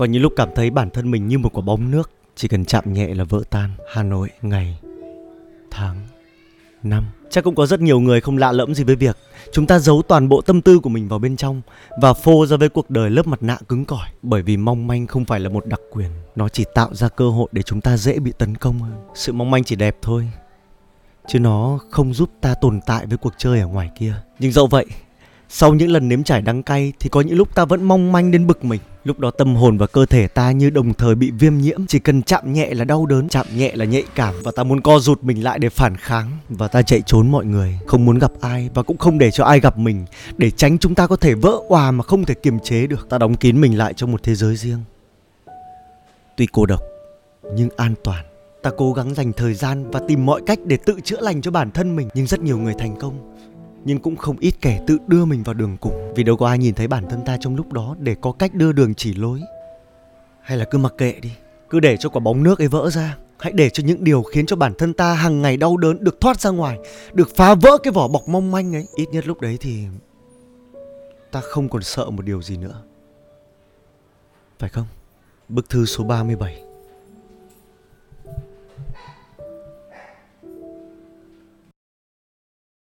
Có những lúc cảm thấy bản thân mình như một quả bóng nước, Chỉ cần chạm nhẹ là vỡ tan. Hà Nội, ngày, Tháng, Năm. Chắc cũng có rất nhiều người không lạ lẫm gì với việc Chúng ta giấu toàn bộ tâm tư của mình vào bên trong Và phô ra với cuộc đời lớp mặt nạ cứng cỏi. Bởi vì mong manh không phải là một đặc quyền, Nó chỉ tạo ra cơ hội để chúng ta dễ bị tấn công hơn. Sự mong manh chỉ đẹp thôi, Chứ nó không giúp ta tồn tại với cuộc chơi ở ngoài kia. Nhưng dẫu vậy, sau những lần nếm trải đắng cay thì có những lúc ta vẫn mong manh đến bực mình. Lúc đó tâm hồn và cơ thể ta như đồng thời bị viêm nhiễm. Chỉ cần chạm nhẹ là đau đớn, chạm nhẹ là nhạy cảm. Và ta muốn co rụt mình lại để phản kháng. Và ta chạy trốn mọi người, không muốn gặp ai Và cũng không để cho ai gặp mình. Để tránh chúng ta có thể vỡ òa mà không thể kiềm chế được. Ta đóng kín mình lại trong một thế giới riêng. Tuy cô độc, nhưng an toàn. Ta cố gắng dành thời gian và tìm mọi cách để tự chữa lành cho bản thân mình. Nhưng rất nhiều người thành công nhưng cũng không ít kẻ tự đưa mình vào đường cùng. Vì đâu có ai nhìn thấy bản thân ta trong lúc đó để có cách đưa đường chỉ lối. Hay là cứ mặc kệ đi. Cứ để cho quả bóng nước ấy vỡ ra. Hãy để cho những điều khiến cho bản thân ta hàng ngày đau đớn được thoát ra ngoài, được phá vỡ cái vỏ bọc mong manh ấy. Ít nhất lúc đấy thì ta không còn sợ một điều gì nữa. Phải không? Bức thư số 37